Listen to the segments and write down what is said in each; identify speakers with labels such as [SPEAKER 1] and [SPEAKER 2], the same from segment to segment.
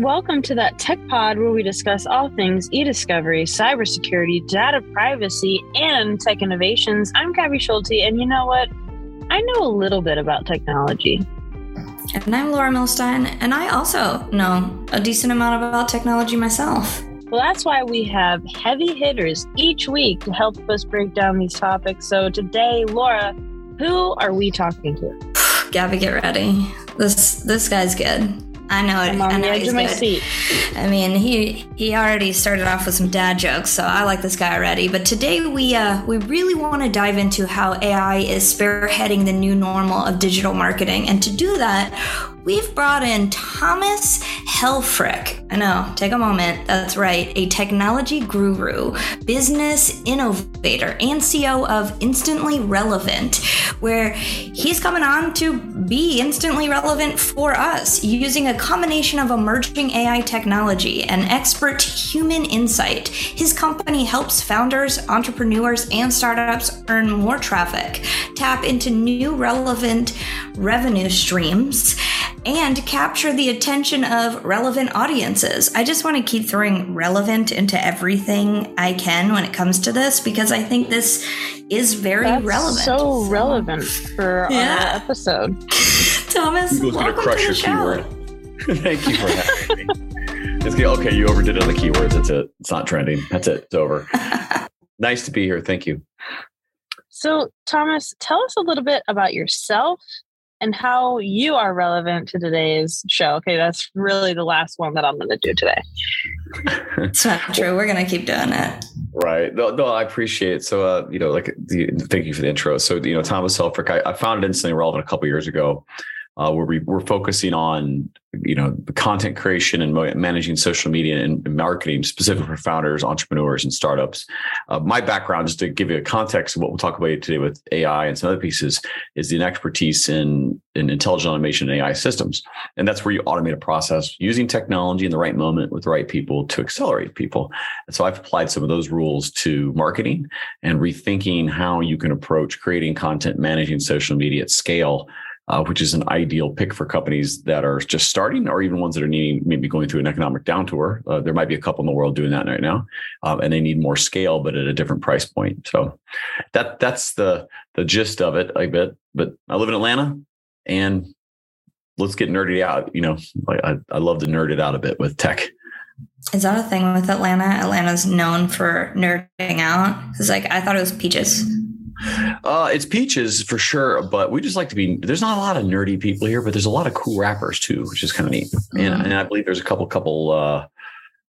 [SPEAKER 1] and welcome to that Tech Pod where we discuss all things e discovery, cybersecurity, data privacy, and tech innovations. I'm Gabby Schulte, and you know what? I know a little bit about technology.
[SPEAKER 2] And I'm Laura Milstein, and I also know a decent amount about technology myself.
[SPEAKER 1] Well, that's why we have heavy hitters each week to help us break down these topics. So today, Laura, who are we talking to?
[SPEAKER 2] Gabby, get ready. This this guy's good. I know it.
[SPEAKER 1] I'm on
[SPEAKER 2] I
[SPEAKER 1] the
[SPEAKER 2] know
[SPEAKER 1] edge
[SPEAKER 2] he's
[SPEAKER 1] of my
[SPEAKER 2] good.
[SPEAKER 1] seat.
[SPEAKER 2] I mean, he he already started off with some dad jokes, so I like this guy already. But today we uh, we really want to dive into how AI is spearheading the new normal of digital marketing, and to do that, we've brought in Thomas Helfrich. I know, take a moment. That's right, a technology guru, business innovator, and CEO of Instantly Relevant, where he's coming on to be instantly relevant for us using a combination of emerging AI technology and expert human insight. His company helps founders, entrepreneurs, and startups earn more traffic, tap into new relevant revenue streams, and capture the attention of relevant audiences. I just want to keep throwing relevant into everything I can when it comes to this because I think this is very
[SPEAKER 1] That's
[SPEAKER 2] relevant.
[SPEAKER 1] so relevant for
[SPEAKER 2] Yeah.
[SPEAKER 1] our episode.
[SPEAKER 2] Thomas,
[SPEAKER 3] Google's gonna
[SPEAKER 2] welcome
[SPEAKER 3] crush
[SPEAKER 2] to
[SPEAKER 3] your
[SPEAKER 2] the show.
[SPEAKER 3] keyword. Thank you for having me. It's good. Okay, you overdid it on the keywords. That's it. It's not trending. That's it. It's over. nice to be here. Thank you.
[SPEAKER 1] So, Thomas, tell us a little bit about yourself and how you are relevant to today's show. Okay, that's really the last one that I'm going to do today.
[SPEAKER 2] It's not true. We're gonna keep doing it.
[SPEAKER 3] Right. No, no, I appreciate it. So, uh, you know, like, the, thank you for the intro. So, you know, Thomas Helfrich, I, I it Instantly Relevant a couple years ago, uh, where we we're focusing on, you know, the content creation and managing social media and marketing, specific for founders, entrepreneurs, and startups. Uh, my background, just to give you a context of what we'll talk about today with AI and some other pieces, is an expertise in in intelligent automation and AI systems, and that's where you automate a process using technology in the right moment with the right people to accelerate people. And so I've applied some of those rules to marketing and rethinking how you can approach creating content, managing social media at scale, uh, which is an ideal pick for companies that are just starting or even ones that are needing maybe going through an economic downtour. Uh, there might be a couple in the world doing that right now, um, and they need more scale, but at a different price point. So that that's the the gist of it, I bet. But I live in Atlanta, and let's get nerdy out. You know, I, I love to nerd it out a bit with tech.
[SPEAKER 2] Is that a thing with Atlanta? Atlanta's known for nerding out. Because like I thought it was peaches.
[SPEAKER 3] Uh, it's peaches for sure, but we just like to be. There's not a lot of nerdy people here, but there's a lot of cool rappers too, which is kind of neat. And,
[SPEAKER 2] Mhm.
[SPEAKER 3] and I believe there's a couple couple uh,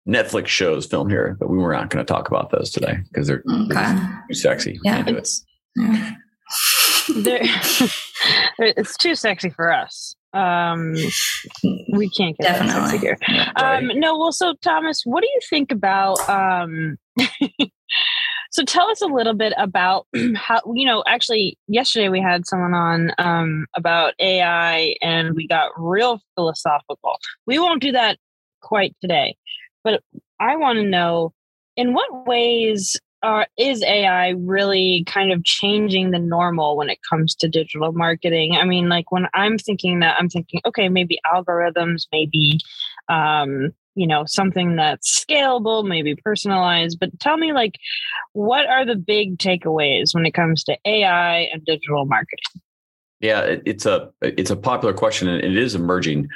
[SPEAKER 3] Netflix shows filmed here, but we were not going to talk about those today because they're
[SPEAKER 2] Okay.
[SPEAKER 3] too sexy.
[SPEAKER 2] Yeah.
[SPEAKER 3] Can't it.
[SPEAKER 2] It's, yeah.
[SPEAKER 1] There- it's too sexy for us. Um, we can't get that sexy here.
[SPEAKER 3] Right.
[SPEAKER 1] Um, no, well, so Thomas, what do you think about? Um, so tell us a little bit about how you know. Actually, yesterday we had someone on um, about AI, and we got real philosophical. We won't do that quite today, but I want to know in what ways are is AI really kind of changing the normal when it comes to digital marketing? I mean, like when I'm thinking that, I'm thinking, okay, maybe algorithms, maybe um, you know, something that's scalable, maybe personalized. But tell me, like, what are the big takeaways when it comes to AI and digital marketing?
[SPEAKER 3] Yeah, it's a it's a popular question and it is emerging.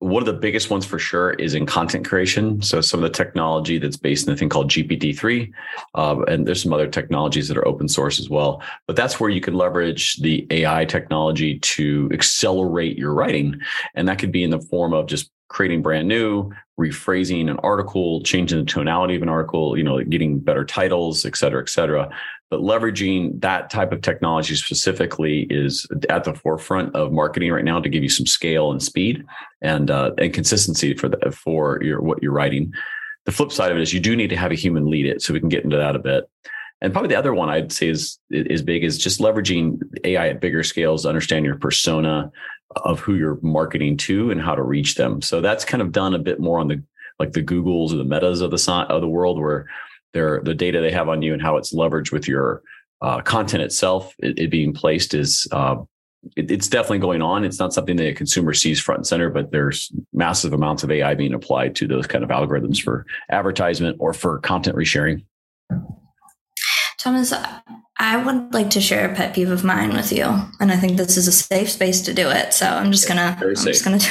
[SPEAKER 3] One of the biggest ones for sure is in content creation. So some of the technology that's based in the thing called GPT three, uh, and there's some other technologies that are open source as well. But that's where you can leverage the AI technology to accelerate your writing, and that could be in the form of just creating brand new, rephrasing an article, changing the tonality of an article, you know, getting better titles, et cetera, et cetera but leveraging that type of technology specifically is at the forefront of marketing right now to give you some scale and speed and uh, and consistency for the for your what you're writing. The flip side of it is you do need to have a human lead it, so we can get into that a bit. And probably the other one I'd say is is big is just leveraging AI at bigger scales to understand your persona of who you're marketing to and how to reach them. So that's kind of done a bit more on the like the Googles or the Metas of the of the world where their the data they have on you and how it's leveraged with your uh, content itself, it, it being placed is uh, it, it's definitely going on. It's not something that a consumer sees front and center, but there's massive amounts of AI being applied to those kind of algorithms for advertisement or for content resharing.
[SPEAKER 2] Thomas, I would like to share a pet peeve of mine with you, and I think this is a safe space to do it. So I'm just gonna, I'm just gonna. Do,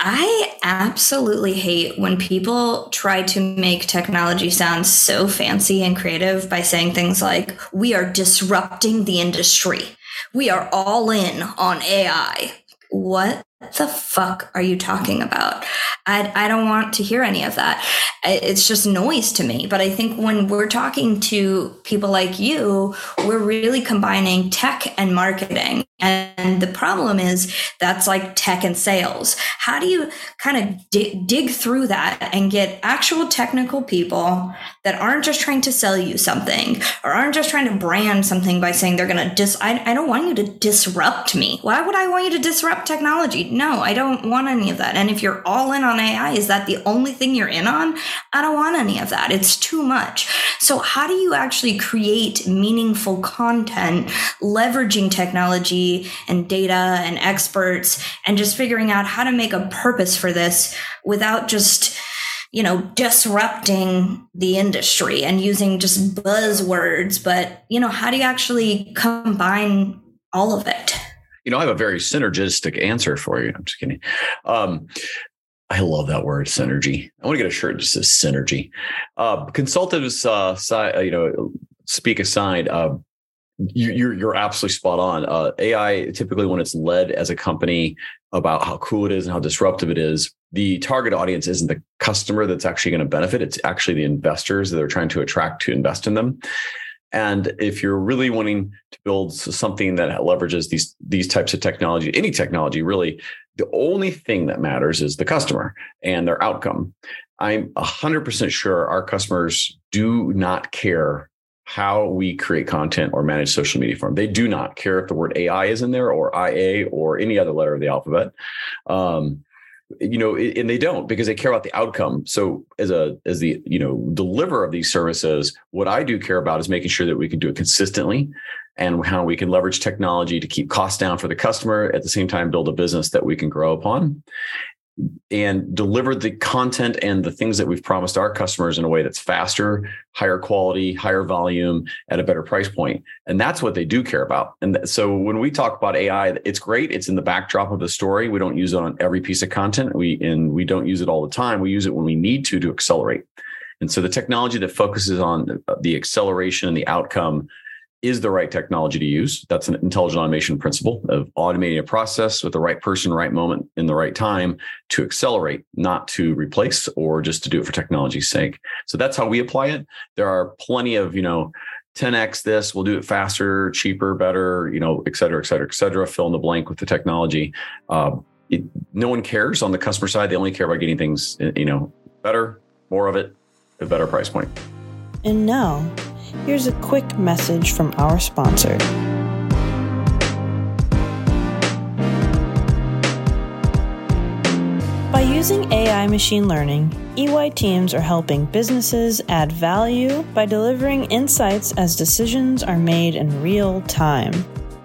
[SPEAKER 2] I absolutely hate when people try to make technology sound so fancy and creative by saying things like, "We are disrupting the industry. We are all in on AI." What the fuck are you talking about? I, I don't want to hear any of that. It's just noise to me. But I think when we're talking to people like you, we're really combining tech and marketing. And the problem is that's like tech and sales. How do you kind of dig, dig through that and get actual technical people that aren't just trying to sell you something or aren't just trying to brand something by saying they're going to dis, I, I don't want you to disrupt me. Why would I want you to disrupt technology? No, I don't want any of that. And if you're all in on AI, is that the only thing you're in on? I don't want any of that. It's too much. So how do you actually create meaningful content leveraging technology and data and experts and just figuring out how to make a purpose for this without just you know disrupting the industry and using just buzzwords but you know how do you actually combine all of it
[SPEAKER 3] you know, I have a very synergistic answer for you. I'm just kidding. Um, I love that word, synergy. I want to get a shirt that says synergy. Uh, consultatives, uh, you know, speak aside. Uh, you, are you're, you're absolutely spot on. Uh, AI typically, when it's led as a company about how cool it is and how disruptive it is, the target audience isn't the customer that's actually going to benefit. It's actually the investors that they're trying to attract to invest in them. And if you're really wanting to build something that leverages these these types of technology, any technology really, the only thing that matters is the customer and their outcome. I'm 100% sure our customers do not care how we create content or manage social media for them. They do not care if the word AI is in there or IA or any other letter of the alphabet. Um, you know and they don't because they care about the outcome so as a as the you know deliver of these services what i do care about is making sure that we can do it consistently and how we can leverage technology to keep costs down for the customer at the same time build a business that we can grow upon and deliver the content and the things that we've promised our customers in a way that's faster, higher quality, higher volume at a better price point. And that's what they do care about. And so when we talk about AI, it's great. It's in the backdrop of the story. We don't use it on every piece of content. We and we don't use it all the time. We use it when we need to to accelerate. And so the technology that focuses on the acceleration and the outcome is the right technology to use. That's an intelligent automation principle of automating a process with the right person, right moment, in the right time to accelerate, not to replace or just to do it for technology's sake. So that's how we apply it. There are plenty of, you know, 10x this, we'll do it faster, cheaper, better, you know, et cetera, et cetera, et cetera, fill in the blank with the technology. Uh, it, no one cares on the customer side. They only care about getting things, you know, better, more of it, a better price point.
[SPEAKER 4] And now, here's a quick message from our sponsor. By using AI machine learning, EY teams are helping businesses add value by delivering insights as decisions are made in real time.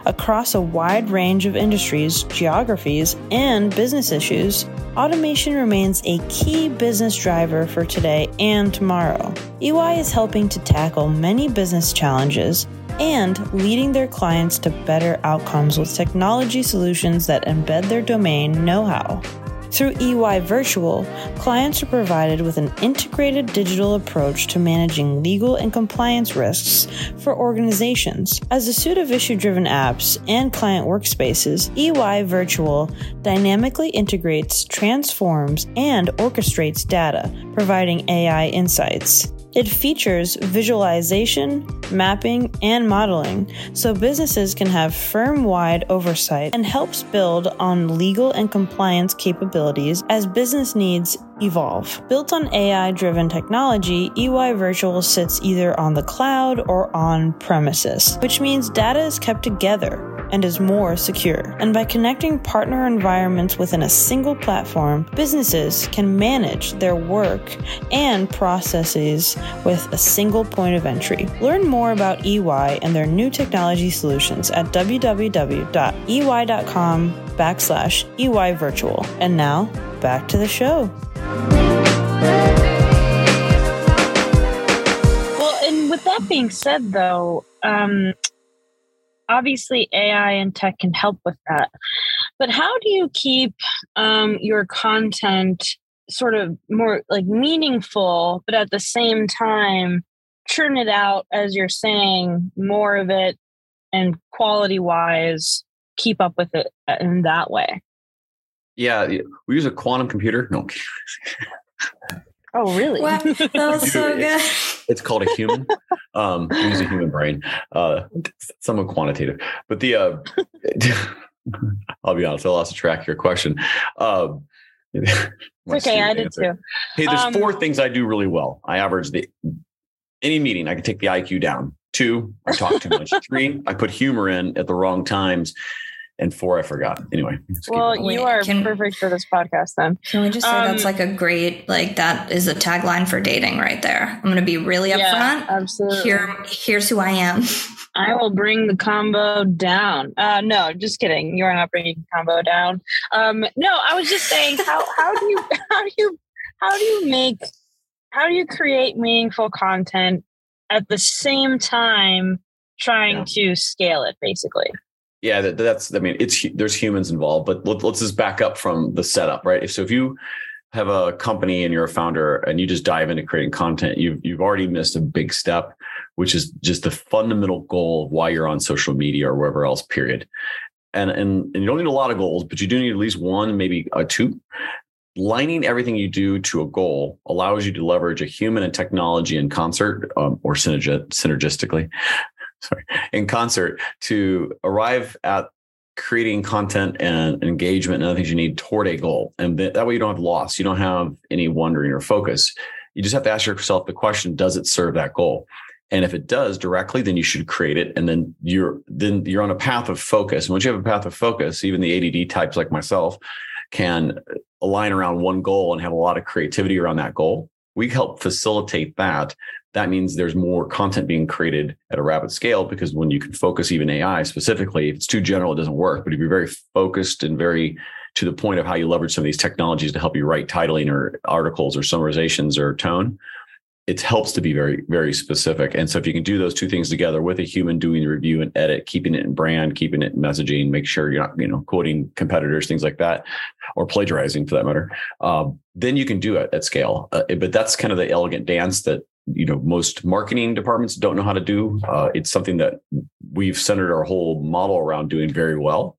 [SPEAKER 4] Across a wide range of industries, geographies, and business issues, automation remains a key business driver for today and tomorrow. EY is helping to tackle many business challenges and leading their clients to better outcomes with technology solutions that embed their domain know how. Through EY Virtual, clients are provided with an integrated digital approach to managing legal and compliance risks for organizations. As a suite of issue driven apps and client workspaces, EY Virtual dynamically integrates, transforms, and orchestrates data, providing AI insights. It features visualization, mapping, and modeling so businesses can have firm wide oversight and helps build on legal and compliance capabilities as business needs evolve. Built on AI driven technology, EY Virtual sits either on the cloud or on premises, which means data is kept together and is more secure. And by connecting partner environments within a single platform, businesses can manage their work and processes with a single point of entry. Learn more about EY and their new technology solutions at www.ey.com backslash EY virtual. And now, back to the show.
[SPEAKER 1] Well, and with that being said, though, um, obviously AI and tech can help with that. But how do you keep um, your content sort of more like meaningful, but at the same time, churn it out as you're saying more of it and quality wise, keep up with it uh, in that way?
[SPEAKER 3] Yeah, we use a quantum computer. No.
[SPEAKER 1] Oh, really?
[SPEAKER 2] Wow, that was so good.
[SPEAKER 3] It's called a human. um, we use a human brain, uh, somewhat quantitative. But the, uh, I'll be honest, I lost track of your question. Uh,
[SPEAKER 1] okay, I did too.
[SPEAKER 3] Hey, there's um, four things I do really well. I average the any meeting, I can take the IQ down. Two, I talk too much. Three, I put humor in at the wrong times and four I forgot. Anyway.
[SPEAKER 1] Well, you are can, perfect for this podcast then.
[SPEAKER 2] Can we just say um, that's like a great like that is a tagline for dating right there. I'm going to be really upfront. Yeah,
[SPEAKER 1] absolutely.
[SPEAKER 2] Here, here's who I am.
[SPEAKER 1] I will bring the combo down. Uh, no, just kidding. You are not bringing the combo down. Um, no, I was just saying how how do you how do you how do you make how do you create meaningful content at the same time trying yeah. to scale it basically
[SPEAKER 3] yeah, that, that's. I mean, it's there's humans involved, but let, us just back up from the setup, right? So if you have a company and you're a founder and you just dive into creating content, you've you've already missed a big step, which is just the fundamental goal of why you're on social media or wherever else. Period. And and and you don't need a lot of goals, but you do need at least one, maybe a two. Lining everything you do to a goal allows you to leverage a human and technology in concert um, or synergistically sorry, in concert to arrive at creating content and engagement and other things you need toward a goal. And that way you don't have loss. You don't have any wandering or focus. You just have to ask yourself the question, does it serve that goal? And if it does directly, then you should create it. And then you're then you're on a path of focus. And once you have a path of focus, even the ADD types like myself can align around one goal and have a lot of creativity around that goal. We help facilitate that that means there's more content being created at a rapid scale because when you can focus even AI specifically, if it's too general, it doesn't work. But if you're very focused and very to the point of how you leverage some of these technologies to help you write titling or articles or summarizations or tone, it helps to be very, very specific. And so if you can do those two things together with a human doing the review and edit, keeping it in brand, keeping it in messaging, make sure you're not, you know, quoting competitors, things like that, or plagiarizing for that matter, um, then you can do it at scale. Uh, but that's kind of the elegant dance that you know most marketing departments don't know how to do. Uh, it's something that we've centered our whole model around doing very well.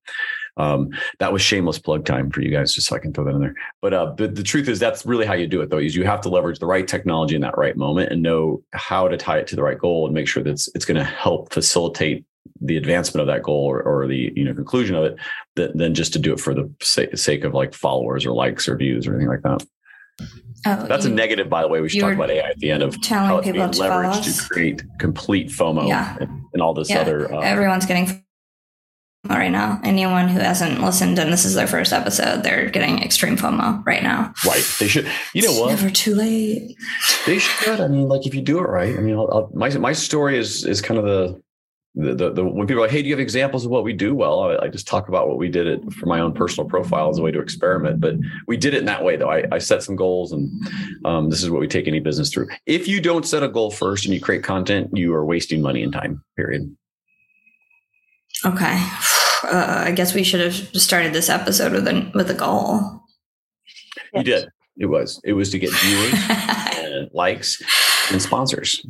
[SPEAKER 3] Um, that was shameless plug time for you guys, just so I can throw that in there. But uh, the, the truth is, that's really how you do it, though. Is you have to leverage the right technology in that right moment and know how to tie it to the right goal and make sure that it's, it's going to help facilitate the advancement of that goal or, or, the you know conclusion of it that, than just to do it for the sake of like followers or likes or views or anything like that. Oh, That's you, a negative, by the way. We should talk about AI at the end of
[SPEAKER 2] telling how people
[SPEAKER 3] to leveraged to create complete FOMO yeah. and, and, all this
[SPEAKER 2] yeah.
[SPEAKER 3] other.
[SPEAKER 2] Uh, Everyone's getting FOMO right now. Anyone who hasn't listened and this is their first episode, they're getting extreme FOMO right now.
[SPEAKER 3] Right. They should. You know
[SPEAKER 2] it's
[SPEAKER 3] what?
[SPEAKER 2] Never too late.
[SPEAKER 3] They should. I mean, like if you do it right. I mean, I'll, I'll, my my story is is kind of the the, the, the, when people are like, hey, do you have examples of what we do well? I, I, just talk about what we did it for my own personal profile as a way to experiment. But we did it in that way, though. I, I set some goals, and um, this is what we take any business through. If you don't set a goal first and you create content, you are wasting money and time. Period.
[SPEAKER 2] Okay, uh, I guess we should have started this episode with a with a goal.
[SPEAKER 3] You did. It was. It was to get viewers and likes and sponsors.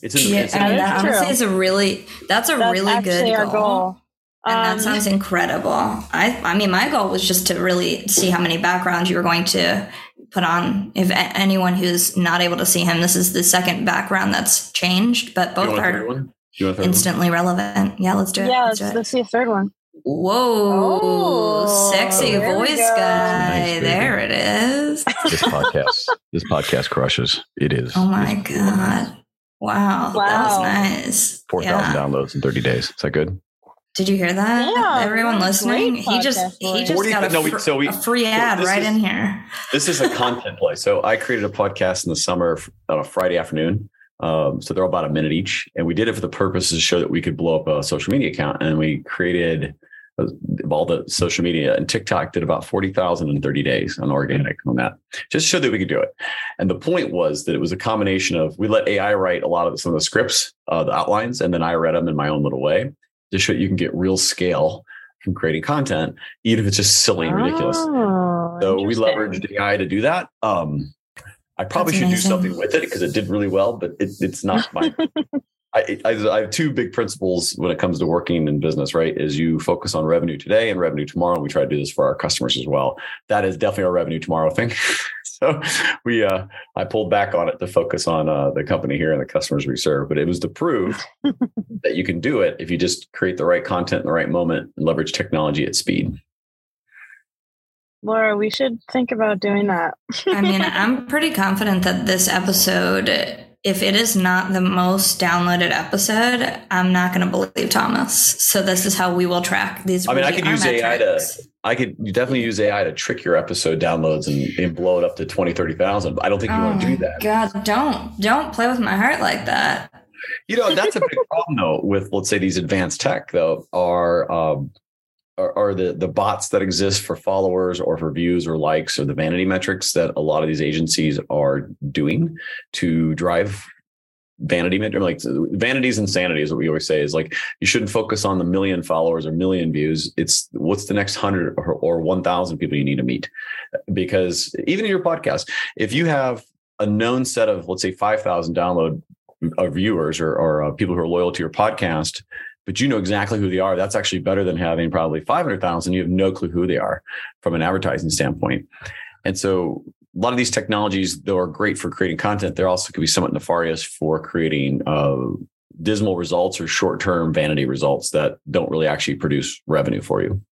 [SPEAKER 2] It's, an, yeah, it's I mean, that honestly is a really that's a that's really good goal. goal. And um, that sounds incredible. I I mean my goal was just to really see how many backgrounds you were going to put on. If anyone who's not able to see him, this is the second background that's changed, but both are instantly one? relevant. Yeah, let's do it.
[SPEAKER 1] Yeah, let's, let's, let's see a third one.
[SPEAKER 2] Whoa, oh, sexy voice guy. Nice, there it is.
[SPEAKER 3] This podcast, this podcast crushes. It is.
[SPEAKER 2] Oh my God. Wow, wow. That was nice.
[SPEAKER 3] 4,000 yeah. downloads in 30 days. Is that good?
[SPEAKER 2] Did you hear that?
[SPEAKER 1] Yeah,
[SPEAKER 2] Everyone listening, he just he just
[SPEAKER 3] 40
[SPEAKER 2] got a,
[SPEAKER 3] no, we- so we-
[SPEAKER 2] a free ad
[SPEAKER 3] this
[SPEAKER 2] right
[SPEAKER 3] is-
[SPEAKER 2] in here.
[SPEAKER 3] This is a content play. So I created a podcast in the summer on a Friday afternoon. Um, so they're about a minute each, and we did it for the purpose to show that we could blow up a social media account. And we created uh, all the social media, and TikTok did about forty thousand in thirty days on organic on that. Just showed that we could do it. And the point was that it was a combination of we let AI write a lot of some of the scripts, uh, the outlines, and then I read them in my own little way to show you can get real scale from creating content, even if it's just silly and ridiculous.
[SPEAKER 1] Oh,
[SPEAKER 3] So we leveraged AI to do that. Um, I probably
[SPEAKER 2] That's
[SPEAKER 3] should
[SPEAKER 2] amazing.
[SPEAKER 3] do something with it because it did really well, but it, it's not my. I, I, I have two big principles when it comes to working in business. Right, is you focus on revenue today and revenue tomorrow. And we try to do this for our customers as well. That is definitely our revenue tomorrow thing. so we, uh, I pulled back on it to focus on uh, the company here and the customers we serve. But it was to prove that you can do it if you just create the right content in the right moment and leverage technology at speed.
[SPEAKER 1] Laura, we should think about doing that.
[SPEAKER 2] I mean, I'm pretty confident that this episode, if it is not the most downloaded episode, I'm not going to believe Thomas. So this is how we will track these.
[SPEAKER 3] I mean, I could use AI to- I could definitely use AI to trick your episode downloads and, and blow it up to 20, 30,000. I don't think you
[SPEAKER 2] Oh
[SPEAKER 3] want to do that.
[SPEAKER 2] God, don't don't play with my heart like that.
[SPEAKER 3] You know, that's a big problem though with let's say these advanced tech though are um are, are the the bots that exist for followers or for views or likes or the vanity metrics that a lot of these agencies are doing to drive vanity met- like vanity is insanity is what we always say is like you shouldn't focus on the million followers or million views. It's what's the next 100 or, or 1000 people you need to meet? Because even in your podcast if you have a known set of let's say 5000 download of viewers or, or uh, people who are loyal to your podcast but you know exactly who they are that's actually better than having probably 500000 you have no clue who they are from an advertising standpoint and so a lot of these technologies, though, are great for creating content. They're also could be somewhat nefarious for creating uh, dismal results or short-term vanity results that don't really actually produce revenue for you.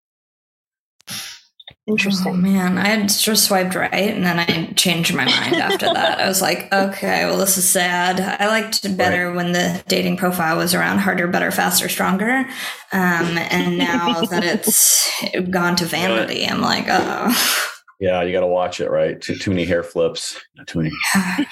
[SPEAKER 2] Oh
[SPEAKER 1] Interesting.
[SPEAKER 2] man, I had just swiped right and then I changed my mind after that. I was like, okay, well, this is sad. I liked it better when the dating profile was around harder, better, faster, stronger. Um, and now that it's gone to vanity, I'm like, oh.
[SPEAKER 3] Yeah, you got to watch it, right? Too, too many hair flips, too many,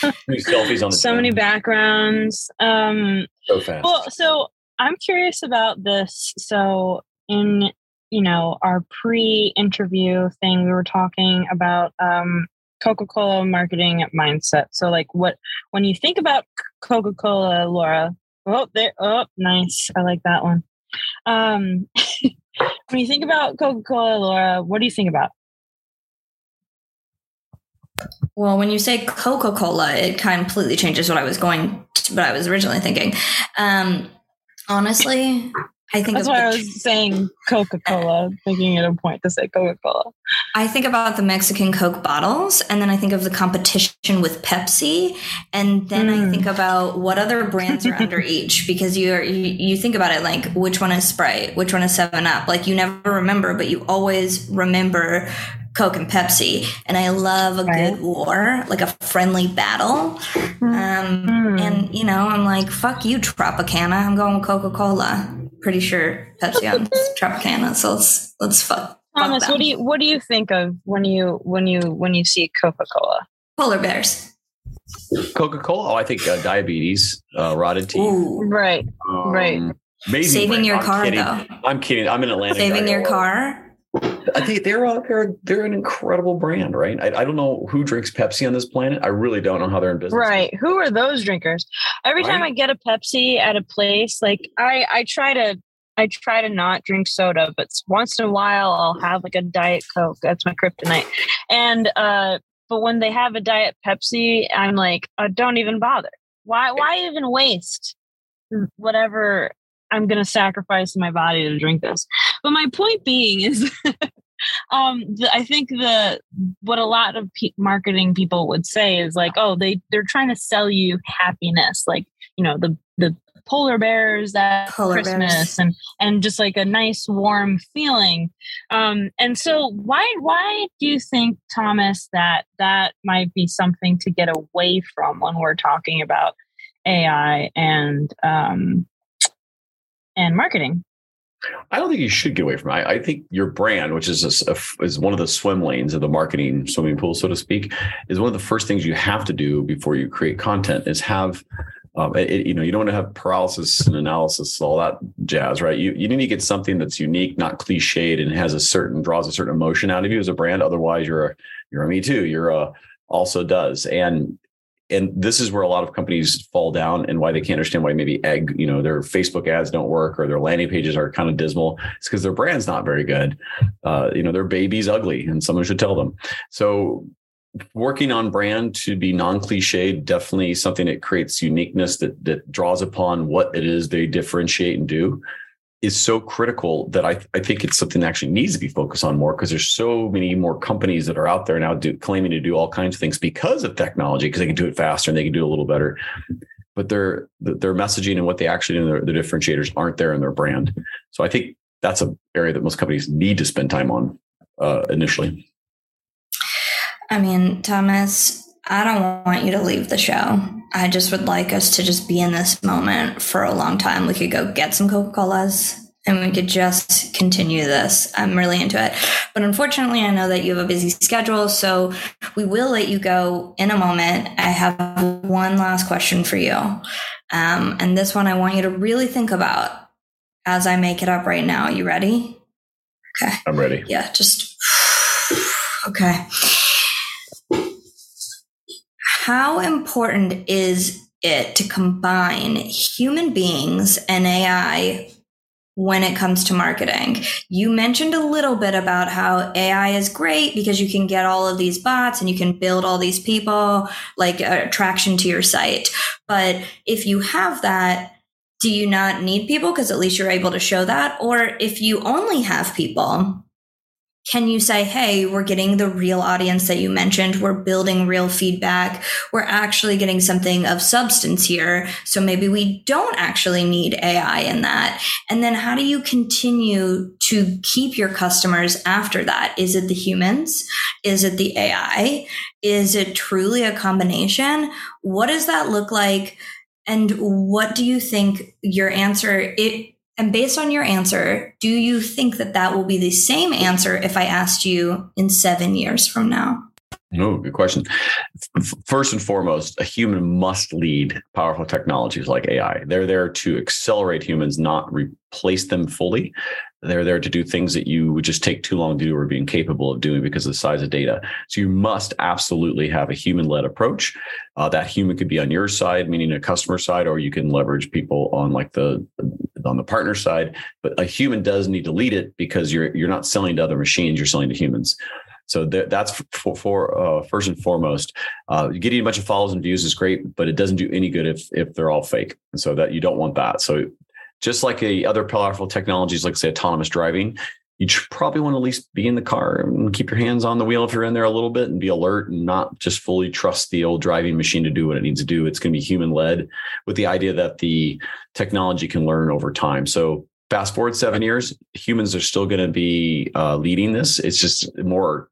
[SPEAKER 3] too many selfies on the
[SPEAKER 1] so many backgrounds. Um,
[SPEAKER 3] so fast.
[SPEAKER 1] well, so I'm curious about this. So in you know our pre-interview thing, we were talking about um, Coca-Cola marketing mindset. So like, what when you think about Coca-Cola, Laura? Oh, there. Oh, nice. I like that one. Um, when you think about Coca-Cola, Laura, what do you think about?
[SPEAKER 2] Well, when you say Coca Cola, it completely changes what I was going, to, what I was originally thinking. Um, honestly, I think
[SPEAKER 1] That's why I was saying Coca-Cola, making it a point to say Coca-Cola.
[SPEAKER 2] I think about the Mexican Coke bottles, and then I think of the competition with Pepsi, and then I
[SPEAKER 1] Mm.
[SPEAKER 2] think about what other brands are under each. Because you're you, you think about it like which one is Sprite, which one is Seven Up. Like you never remember, but you always remember Coke and Pepsi. And I love a
[SPEAKER 1] Right.
[SPEAKER 2] good war, like a friendly battle. Um,
[SPEAKER 1] Mm.
[SPEAKER 2] And you know, I'm like, fuck you, Tropicana. I'm going with Coca Cola. Pretty sure Pepsi owns Tropicana, so let's let's fuck.
[SPEAKER 1] Thomas,
[SPEAKER 2] fuck
[SPEAKER 1] what do you what do you think of when you when you when you see Coca-Cola?
[SPEAKER 2] Polar bears.
[SPEAKER 3] Coca-Cola. Oh, I think uh, diabetes, uh, rotted teeth.
[SPEAKER 2] Ooh.
[SPEAKER 1] Right.
[SPEAKER 3] Um,
[SPEAKER 1] right.
[SPEAKER 3] Amazing.
[SPEAKER 2] Saving
[SPEAKER 3] brand.
[SPEAKER 2] your
[SPEAKER 3] I'm
[SPEAKER 2] car
[SPEAKER 3] kidding.
[SPEAKER 2] though.
[SPEAKER 3] I'm kidding. I'm in Atlanta.
[SPEAKER 2] Saving your car.
[SPEAKER 3] I think they're a, they're they're an incredible brand, right? I, I don't know who drinks Pepsi on this planet. I really don't know how they're in business.
[SPEAKER 1] Right. Who are those drinkers? Every time I get a Pepsi at a place, like I I try to I try to not drink soda, but once in a while I'll have like a diet coke. That's my kryptonite. And uh but when they have a diet Pepsi, I'm like, uh, don't even bother. Why why even waste whatever I'm going to sacrifice in my body to drink this? But my point being is um the, I think the what a lot of pe- marketing people would say is like, oh, they they're trying to sell you happiness, like you know the the polar bears at
[SPEAKER 2] Polar
[SPEAKER 1] Christmas
[SPEAKER 2] bears.
[SPEAKER 1] and and just like a nice warm feeling. Um, and so why why do you think Thomas that that might be something to get away from when we're talking about AI and um and marketing?
[SPEAKER 3] I don't think you should get away from it. I, I think your brand, which is a, a, is one of the swim lanes of the marketing swimming pool, so to speak, is one of the first things you have to do before you create content. Is have um, it, you know, you don't want to have paralysis and analysis, all that jazz, right? You you need to get something that's unique, not cliched, and has a certain draws a certain emotion out of you as a brand. Otherwise, you're a you're a me too. You're a also does, and and this is where a lot of companies fall down and why they can't understand why maybe egg you know their facebook ads don't work or their landing pages are kind of dismal. It's because their brand's not very good. Uh, you know their baby's ugly and someone should tell them. So working on brand to be non-cliche definitely something that creates uniqueness that that draws upon what it is they differentiate and do is so critical that I, I think it's something that actually needs to be focused on more because there's so many more companies that are out there now do, claiming to do all kinds of things because of technology because they can do it faster and they can do it a little better. But their their messaging and what they actually do their, their differentiators aren't there in their brand. So i think that's an area that most companies need to spend time on uh, initially.
[SPEAKER 2] I mean, Thomas, I don't want you to leave the show. I just would like us to just be in this moment for a long time. We could go get some Coca Colas and we could just continue this. I'm really into it. But unfortunately, I know that you have a busy schedule, so we will let you go in a moment. I have one last question for you. Um, and this one I want you to really think about as I make it up right now. You ready?
[SPEAKER 3] Okay. I'm ready.
[SPEAKER 2] Yeah, just okay how important is it to combine human beings and AI when it comes to marketing. You mentioned a little bit about how AI is great because you can get all of these bots and you can build all these people like uh, attraction to your site. But if you have that, do you not need people? Because at least you're able to show that. Or if you only have people, can you say, Hey, we're getting the real audience that you mentioned. We're building real feedback. We're actually getting something of substance here. So maybe we don't actually need AI in that. And then how do you continue to keep your customers after that? Is it the humans? Is it the AI? Is it truly a combination? What does that look like? And what do you think your answer, it, and based on your answer, do you think that that will be the same answer if I asked you in seven years from now?
[SPEAKER 3] Oh, good question. First and foremost, a human must lead powerful technologies like AI. They're there to accelerate humans, not replace them fully. They're there to do things that you would just take too long to do or be incapable of doing because of the size of data. So you must absolutely have a human led approach. Uh, that human could be on your side, meaning a customer side, or you can leverage people on like the on the partner side. But a human does need to lead it because you're you're not selling to other machines, you're selling to humans. So that's for, for uh, first and foremost. Uh, getting a bunch of follows and views is great, but it doesn't do any good if if they're all fake. And so that you don't want that. So just like a other powerful technologies, like say autonomous driving, you probably want to at least be in the car and keep your hands on the wheel if you're in there a little bit and be alert and not just fully trust the old driving machine to do what it needs to do. It's going to be human led with the idea that the technology can learn over time. So fast forward seven years, humans are still going to be uh, leading this. It's just more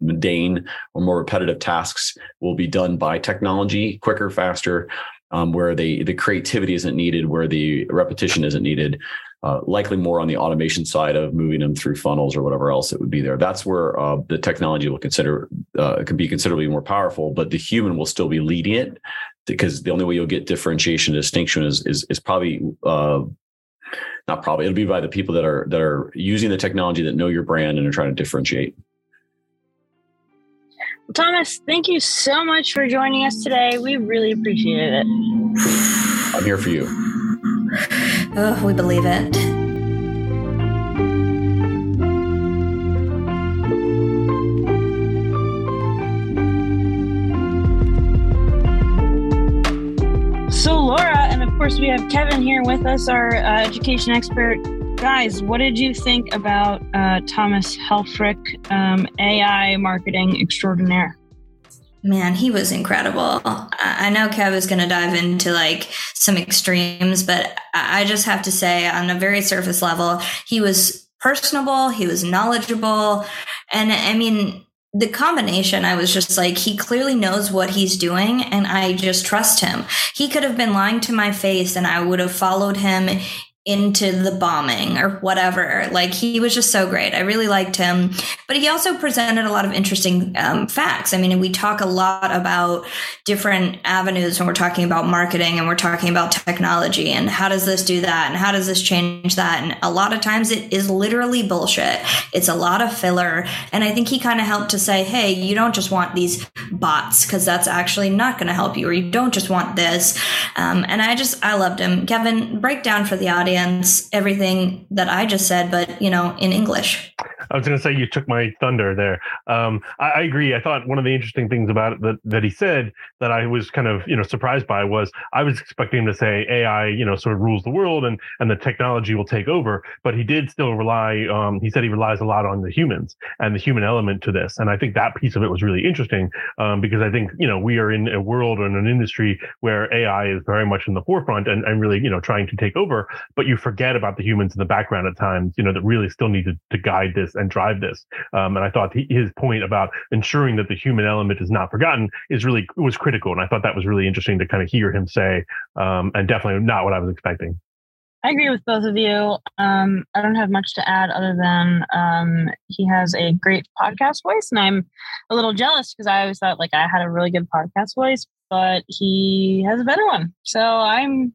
[SPEAKER 3] mundane or more repetitive tasks will be done by technology quicker, faster, um, where the the creativity isn't needed, where the repetition isn't needed. Uh, likely more on the automation side of moving them through funnels or whatever else it would be there. That's where uh, the technology will consider uh, can be considerably more powerful, but the human will still be leading it because the only way you'll get differentiation and distinction is is, is probably uh, not probably it'll be by the people that are that are using the technology that know your brand and are trying to differentiate.
[SPEAKER 1] Thomas, thank you so much for joining us today. We really appreciate it.
[SPEAKER 3] I'm here for you.
[SPEAKER 2] Oh, we believe it.
[SPEAKER 1] So, Laura, and of course, we have Kevin here with us, our uh, education expert guys, what did you think about uh, Thomas Helfrich, um, AI marketing extraordinaire?
[SPEAKER 2] Man, he was incredible. I know Kev is going to dive into like some extremes, but I just have to say, on a very surface level, he was personable, he was knowledgeable. And I mean, the combination, I was just like, he clearly knows what he's doing, and I just trust him. He could have been lying to my face, and I would have followed him into the bombing or whatever. Like he was just so great. I really liked him, but he also presented a lot of interesting um, facts. I mean, we talk a lot about different avenues when we're talking about marketing and we're talking about technology and how does this do that and how does this change that. And a lot of times it is literally bullshit. It's a lot of filler. And I think he kind of helped to say, hey, you don't just want these bots because that's actually not going to help you, or you don't just want this. Um, and I just, I loved him. Kevin, break down for the audience audience everything that I just said, but you know, in English.
[SPEAKER 5] I was going to say you took my thunder there. Um, I, I, agree. I thought one of the interesting things about it that, that he said that I was kind of you know surprised by was I was expecting him to say AI you know sort of rules the world and and the technology will take over, but he did still rely. Um, he said he relies a lot on the humans and the human element to this, and I think that piece of it was really interesting um, because I think you know we are in a world or in an industry where AI is very much in the forefront and, and really you know trying to take over, but you forget about the humans in the background at times, you know, that really still need to, to guide this and drive this. Um, and I thought his point about ensuring that the human element is not forgotten is really was critical. And I thought that was really interesting to kind of hear him say, um, and definitely not what I was expecting.
[SPEAKER 1] I agree with both of you. Um, I don't have much to add other than um, he has a great podcast voice, and I'm a little jealous because I always thought like I had a really good podcast voice, but he has a better one. So I'm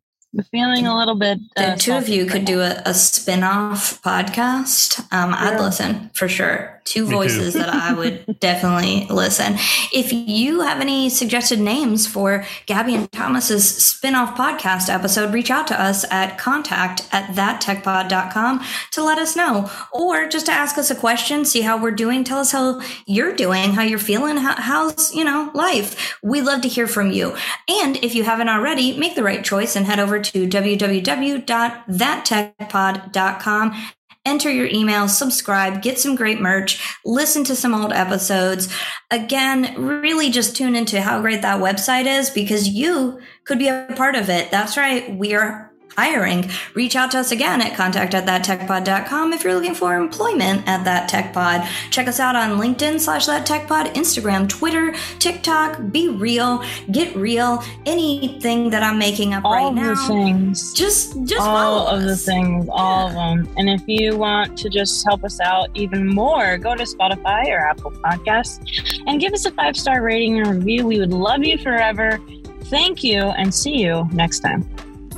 [SPEAKER 1] feeling a little bit.
[SPEAKER 2] Uh, the two of you could do a, a spin off podcast. Um, I'd listen for sure two Me voices that I would definitely listen. If you have any suggested names for Gabby and Thomas's spin-off podcast episode, reach out to us at contact at thattechpod.com to let us know. Or just to ask us a question, see how we're doing, tell us how you're doing, how you're feeling, how, how's, you know, life. We love to hear from you. And if you haven't already, make the right choice and head over to www.thattechpod.com enter your email, subscribe, get some great merch, listen to some old episodes. Again, really just tune into how great that website is because you could be a part of it. That's right. We are hiring, reach out to us again at contact at thattechpod.com if you're looking for employment at that tech pod. Check us out on LinkedIn slash that tech pod, Instagram, Twitter, TikTok, be real, get real, anything that I'm making up
[SPEAKER 1] all
[SPEAKER 2] right now.
[SPEAKER 1] All the things.
[SPEAKER 2] Just just
[SPEAKER 1] all of
[SPEAKER 2] us.
[SPEAKER 1] the things, all of them. And if you want to just help us out even more, go to Spotify or Apple Podcasts and give us a five star rating and review. We would love you forever. Thank you and see you next time.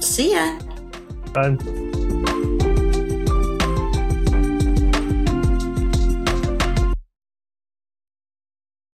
[SPEAKER 2] See ya.
[SPEAKER 5] Bye.